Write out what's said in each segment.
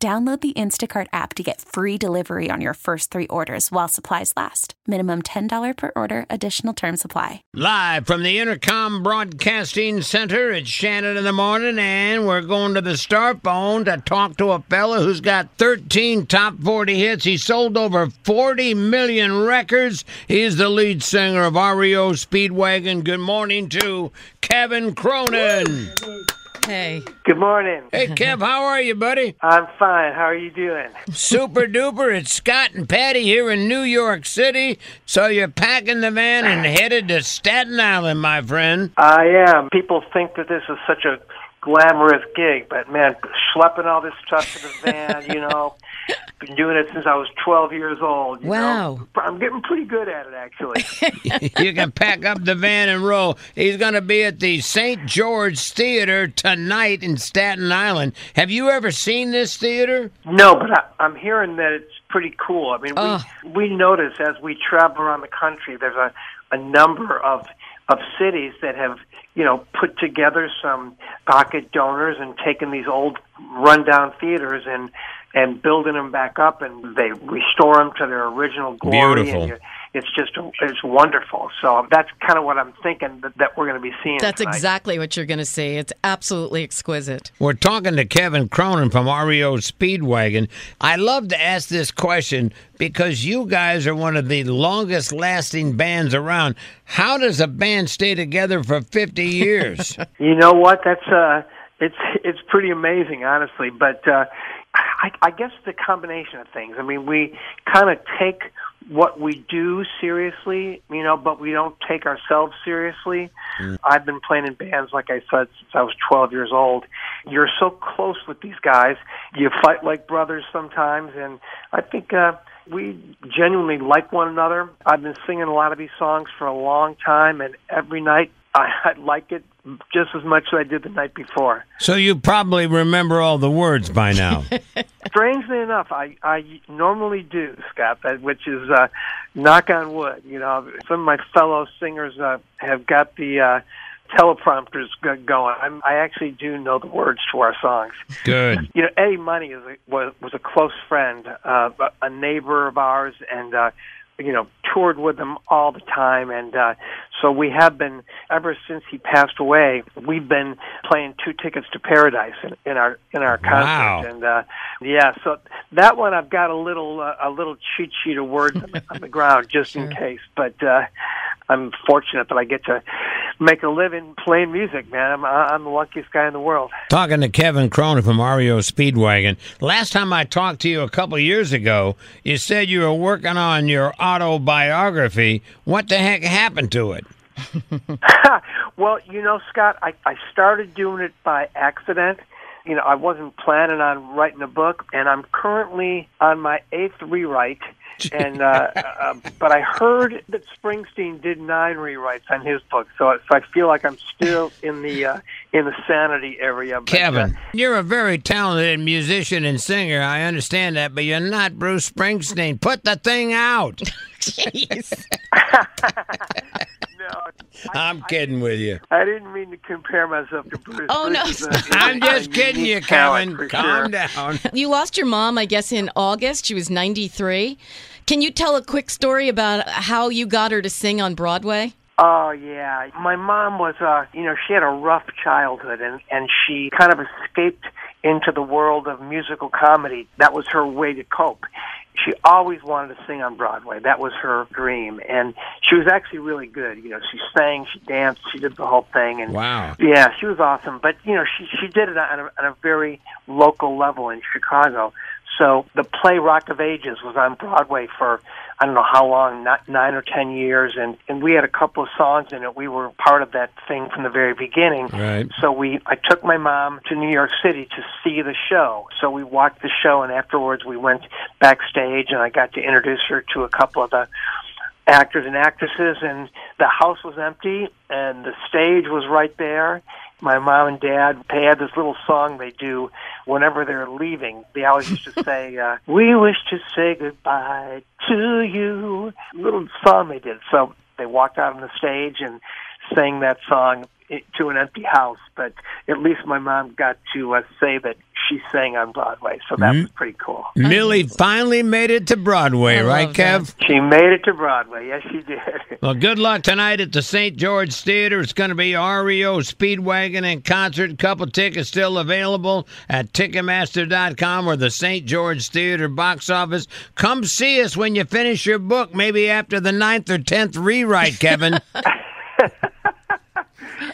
Download the Instacart app to get free delivery on your first three orders while supplies last. Minimum $10 per order, additional term supply. Live from the Entercom Broadcasting Center, it's Shannon in the morning, and we're going to the Star Phone to talk to a fella who's got 13 top 40 hits. He sold over 40 million records. He's the lead singer of REO Speedwagon. Good morning to Kevin Cronin. Hey. Good morning. Hey, Kev, how are you, buddy? I'm fine. How are you doing? Super duper. It's Scott and Patty here in New York City. So you're packing the van and headed to Staten Island, my friend. I am. People think that this is such a glamorous gig, but man, schlepping all this stuff to the van, you know, been doing it since I was 12 years old. You Wow. Know? I'm getting pretty good at it, actually. you can pack up the van and roll. He's going to be at the St. George Theater tonight in Staten Island. Have you ever seen this theater? no, but I, I'm hearing that it's pretty cool. I mean, we, Oh. we notice as we travel around the country, there's a, a number of of cities that have you know put together some pocket donors and taken these old rundown theaters and and building them back up and they restore them to their original glory. Beautiful. And it's just it's wonderful. So that's kind of what I'm thinking that, that we're going to be seeing. That's tonight. exactly what you're going to see. It's absolutely exquisite. We're talking to Kevin Cronin from REO Speedwagon. I love to ask this question because you guys are one of the longest lasting bands around. How does a band stay together for 50 years? You know what? That's uh, it's it's pretty amazing, honestly. But uh, I, I guess the combination of things. I mean, we kind of take what we do seriously, you know, but we don't take ourselves seriously. I've been playing in bands, like I said, since I was 12 years old. You're so close with these guys. You fight like brothers sometimes, and I think. uh we genuinely like one another. I've been singing a lot of these songs for a long time, and every night I, I like it just as much as I did the night before. so you probably remember all the words by now. Strangely enough, I, I normally do, Scott, which is uh, knock on wood. You know, some of my fellow singers uh, have got the uh, teleprompters go- going. I'm, I actually do know the words to our songs. Good. You know, Eddie Money is a, was was a close friend, uh, a- a neighbor of ours, and uh, you know toured with him all the time. And uh, so we have been ever since he passed away. We've been playing Two Tickets to Paradise in, in our in our concert. Wow. And uh, yeah, so that one I've got a little uh, a little cheat sheet of words on, the, on the ground just in case. But uh, I'm fortunate that I get to make a living playing music, man. I'm I'm the luckiest guy in the world. Talking to Kevin Cronin from REO Speedwagon. Last time I talked to you a couple years ago, you said you were working on your autobiography. What the heck happened to it? well, you know, Scott, I, I started doing it by accident. You know, I wasn't planning on writing a book, and I'm currently on my eighth rewrite. And uh, uh, but I heard that Springsteen did nine rewrites on his book, so so I feel like I'm still in the uh, in the sanity area. But, Kevin, uh, you're a very talented musician and singer. I understand that, but you're not Bruce Springsteen. Put the thing out. Jeez. No, I'm kidding with you. I didn't mean to compare myself to Bruce. Oh, no, Bruce is a- I'm just kidding you, unique talent, Kevin. Calm sure. down. you lost your mom, I guess, in August. She was 93. Can you tell a quick story about how you got her to sing on Broadway? Oh yeah, my mom was uh, you know, she had a rough childhood and and she kind of escaped into the world of musical comedy. That was her way to cope. She always wanted to sing on Broadway. That was her dream, and she was actually really good. You know, she sang, she danced, she did the whole thing, and Wow. yeah, she was awesome. But you know, she she did it on a, on a very local level in Chicago. So the play Rock of Ages was on Broadway for I don't know how long, not nine or ten years, and and we had a couple of songs in it. We were part of that thing from the very beginning. Right. So we, I took my mom to New York City to see the show. So we watched the show, and afterwards we went backstage, and I got to introduce her to a couple of the actors and actresses, and the house was empty, and the stage was right there. My mom and dad, they had this little song they do whenever they're leaving. They always used to say, uh, "We wish to say goodbye to you." Little song they did. So they walked out on the stage and sang that song to an empty house, but at least my mom got to uh, say that she sang on Broadway, so that mm-hmm. was pretty cool. Millie finally made it to Broadway, I right, Kev? That. She made it to Broadway. Yes, she did. Well, good luck tonight at the St. George Theater. It's going to be REO Speedwagon and concert. Couple tickets still available at Ticketmaster.com or the St. George Theater box office. Come see us when you finish your book, maybe after the ninth or tenth rewrite, Kevin.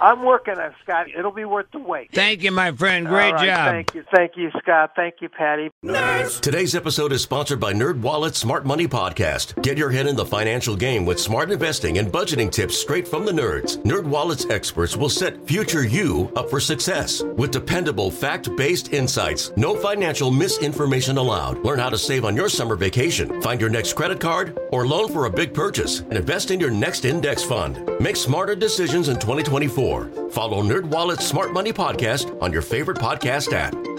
I'm working on Scott. It'll be worth the wait. Thank you, my friend. Great right, job. Thank you. Thank you, Scott. Thank you, Patty. Nerds. Today's episode is sponsored by Nerd NerdWallet's Smart Money Podcast. Get your head in the financial game with smart investing and budgeting tips straight from the nerds. NerdWallet's experts will set future you up for success with dependable, fact-based insights. No financial misinformation allowed. Learn how to save on your summer vacation, find your next credit card or loan for a big purchase, and invest in your next index fund. Make smarter decisions in 2024. Follow NerdWallet's Smart Money Podcast on your favorite podcast app.